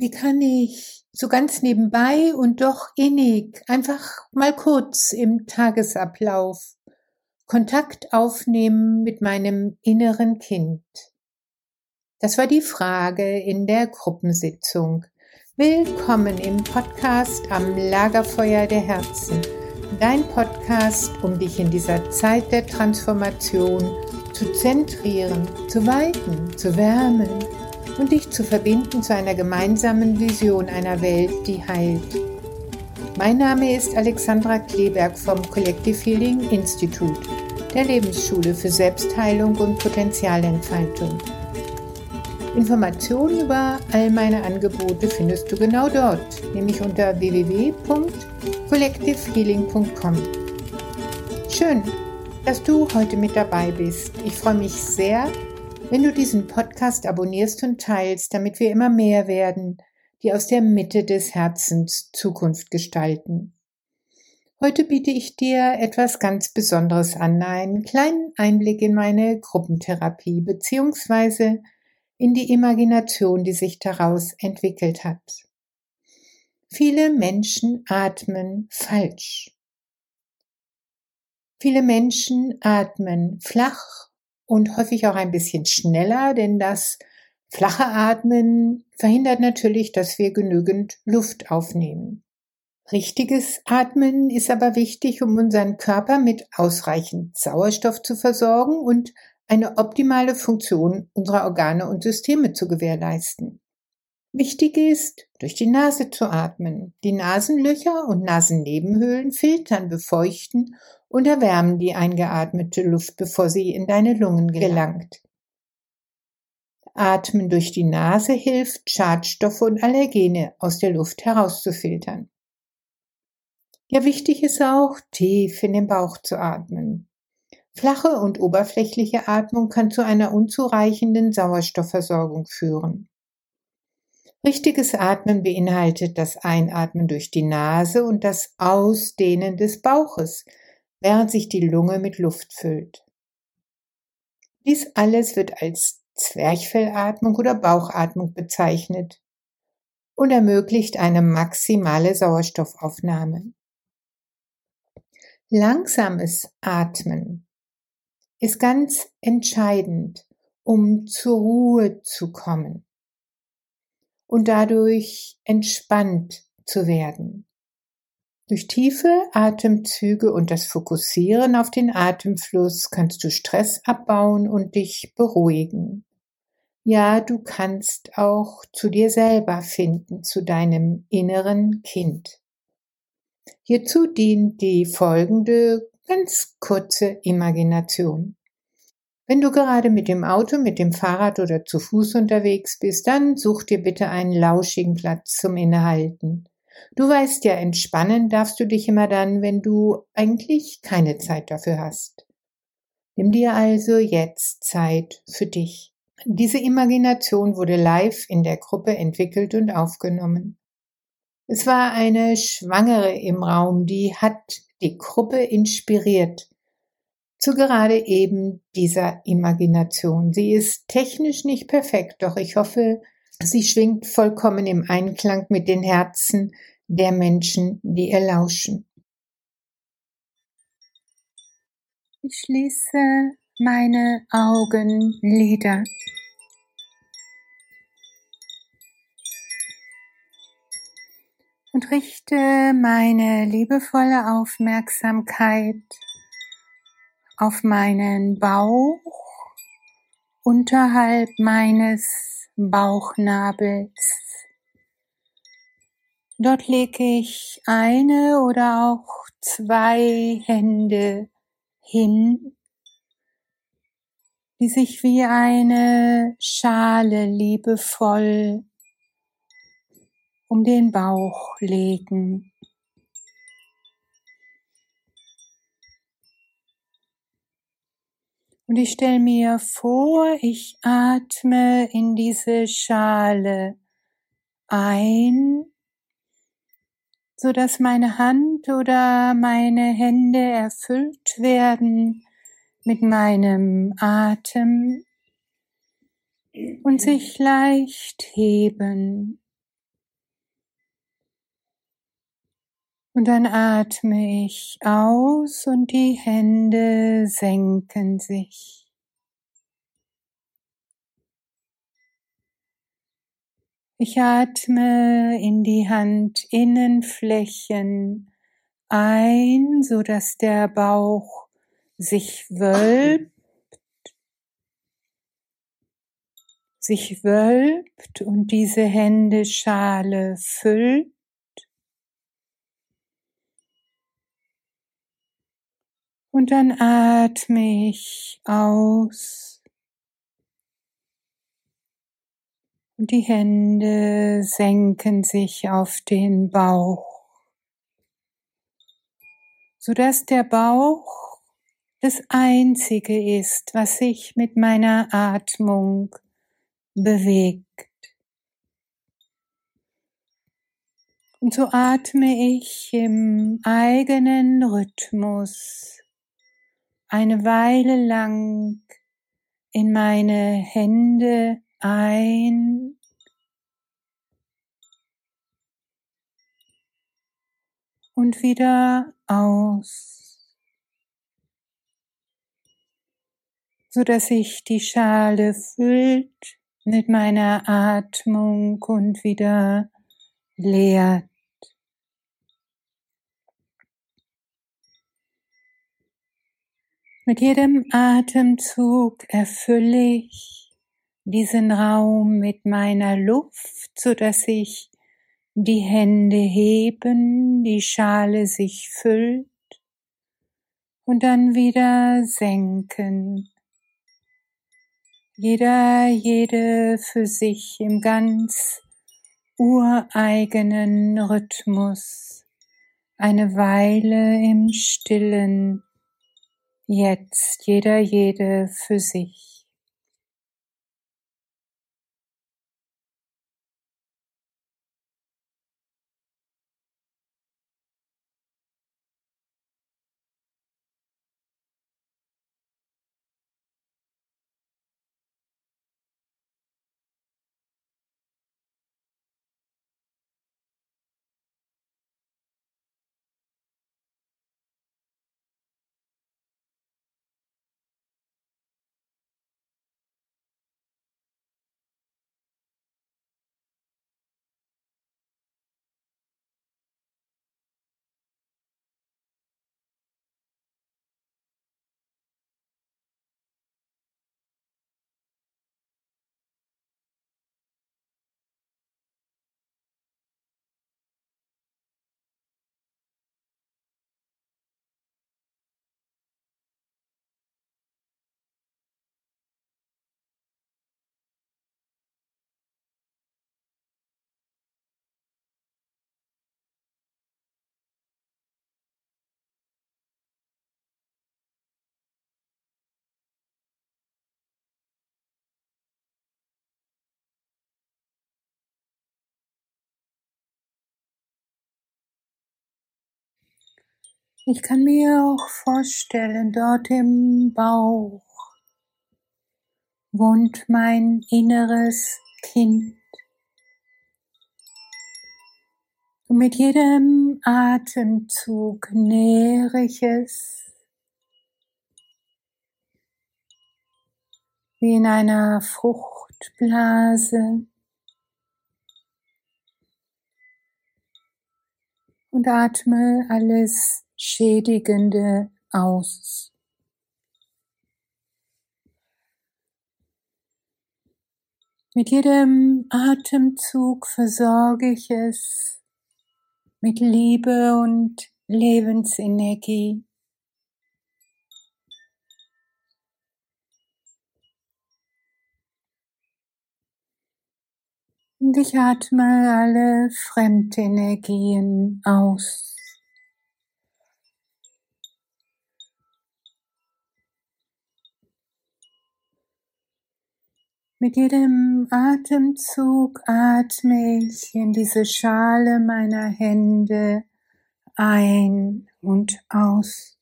Wie kann ich so ganz nebenbei und doch innig einfach mal kurz im Tagesablauf Kontakt aufnehmen mit meinem inneren Kind? Das war die Frage in der Gruppensitzung. Willkommen im Podcast am Lagerfeuer der Herzen. Dein Podcast, um dich in dieser Zeit der Transformation zu zentrieren, zu weiten, zu wärmen und dich zu verbinden zu einer gemeinsamen Vision einer Welt, die heilt. Mein Name ist Alexandra Kleberg vom Collective Healing Institute, der Lebensschule für Selbstheilung und Potenzialentfaltung. Informationen über all meine Angebote findest du genau dort, nämlich unter www.collectivehealing.com. Schön, dass du heute mit dabei bist. Ich freue mich sehr, wenn du diesen Podcast abonnierst und teilst, damit wir immer mehr werden, die aus der Mitte des Herzens Zukunft gestalten. Heute biete ich dir etwas ganz Besonderes an, einen kleinen Einblick in meine Gruppentherapie beziehungsweise in die Imagination, die sich daraus entwickelt hat. Viele Menschen atmen falsch. Viele Menschen atmen flach und häufig auch ein bisschen schneller, denn das flache Atmen verhindert natürlich, dass wir genügend Luft aufnehmen. Richtiges Atmen ist aber wichtig, um unseren Körper mit ausreichend Sauerstoff zu versorgen und eine optimale Funktion unserer Organe und Systeme zu gewährleisten. Wichtig ist, durch die Nase zu atmen. Die Nasenlöcher und Nasennebenhöhlen filtern, befeuchten und erwärmen die eingeatmete Luft, bevor sie in deine Lungen gelangt. Atmen durch die Nase hilft, Schadstoffe und Allergene aus der Luft herauszufiltern. Ja, wichtig ist auch, tief in den Bauch zu atmen. Flache und oberflächliche Atmung kann zu einer unzureichenden Sauerstoffversorgung führen. Richtiges Atmen beinhaltet das Einatmen durch die Nase und das Ausdehnen des Bauches, während sich die Lunge mit Luft füllt. Dies alles wird als Zwerchfellatmung oder Bauchatmung bezeichnet und ermöglicht eine maximale Sauerstoffaufnahme. Langsames Atmen ist ganz entscheidend, um zur Ruhe zu kommen und dadurch entspannt zu werden. Durch tiefe Atemzüge und das Fokussieren auf den Atemfluss kannst du Stress abbauen und dich beruhigen. Ja, du kannst auch zu dir selber finden, zu deinem inneren Kind. Hierzu dient die folgende ganz kurze Imagination. Wenn du gerade mit dem Auto, mit dem Fahrrad oder zu Fuß unterwegs bist, dann such dir bitte einen lauschigen Platz zum Innehalten. Du weißt ja, entspannen darfst du dich immer dann, wenn du eigentlich keine Zeit dafür hast. Nimm dir also jetzt Zeit für dich. Diese Imagination wurde live in der Gruppe entwickelt und aufgenommen. Es war eine Schwangere im Raum, die hat die Gruppe inspiriert zu gerade eben dieser Imagination. Sie ist technisch nicht perfekt, doch ich hoffe, sie schwingt vollkommen im Einklang mit den Herzen der Menschen, die ihr lauschen. Ich schließe meine Augenlider. Und richte meine liebevolle Aufmerksamkeit auf meinen Bauch unterhalb meines Bauchnabels. Dort lege ich eine oder auch zwei Hände hin, die sich wie eine Schale liebevoll um den Bauch legen. Und ich stelle mir vor, ich atme in diese Schale ein so dass meine Hand oder meine Hände erfüllt werden mit meinem Atem und sich leicht heben. Und dann atme ich aus und die Hände senken sich. Ich atme in die Handinnenflächen ein, so dass der Bauch sich wölbt, sich wölbt und diese Händeschale füllt. Und dann atme ich aus. Und die Hände senken sich auf den Bauch, sodass der Bauch das Einzige ist, was sich mit meiner Atmung bewegt. Und so atme ich im eigenen Rhythmus eine Weile lang in meine Hände ein und wieder aus, so dass sich die Schale füllt mit meiner Atmung und wieder leert. Mit jedem Atemzug erfülle ich diesen Raum mit meiner Luft, so dass sich die Hände heben, die Schale sich füllt und dann wieder senken. Jeder, jede für sich im ganz ureigenen Rhythmus eine Weile im Stillen jetzt jeder jede für sich. Ich kann mir auch vorstellen, dort im Bauch wohnt mein inneres Kind. Und mit jedem Atemzug nähere ich es wie in einer Fruchtblase. Und atme alles Schädigende aus. Mit jedem Atemzug versorge ich es mit Liebe und Lebensenergie. Und ich atme alle Fremdenergien aus. Mit jedem Atemzug atme ich in diese Schale meiner Hände ein und aus.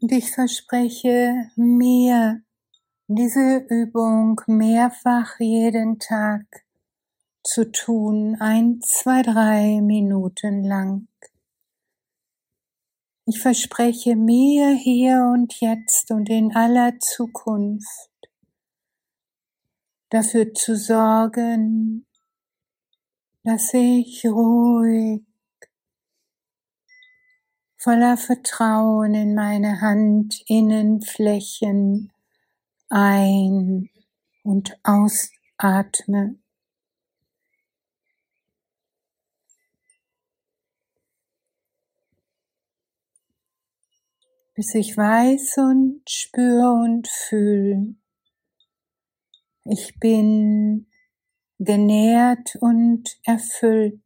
Und ich verspreche mir diese Übung mehrfach jeden Tag zu tun, ein, zwei, drei Minuten lang. Ich verspreche mir hier und jetzt und in aller Zukunft dafür zu sorgen, dass ich ruhig voller Vertrauen in meine Handinnenflächen ein- und ausatme. Bis ich weiß und spüre und fühle, ich bin genährt und erfüllt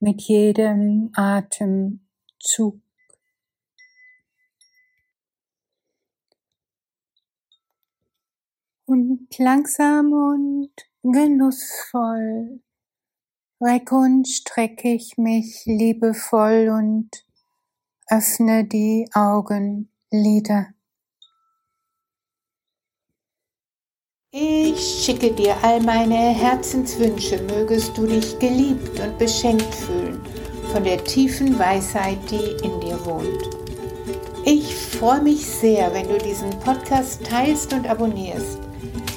mit jedem Atemzug. Und langsam und genussvoll recke und strecke ich mich liebevoll und öffne die Augenlider. Ich schicke dir all meine Herzenswünsche, mögest du dich geliebt und beschenkt fühlen von der tiefen Weisheit, die in dir wohnt. Ich freue mich sehr, wenn du diesen Podcast teilst und abonnierst,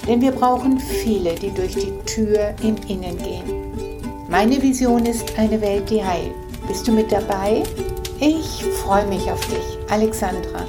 denn wir brauchen viele, die durch die Tür im Innen gehen. Meine Vision ist eine Welt, die heilt. Bist du mit dabei? Ich freue mich auf dich, Alexandra.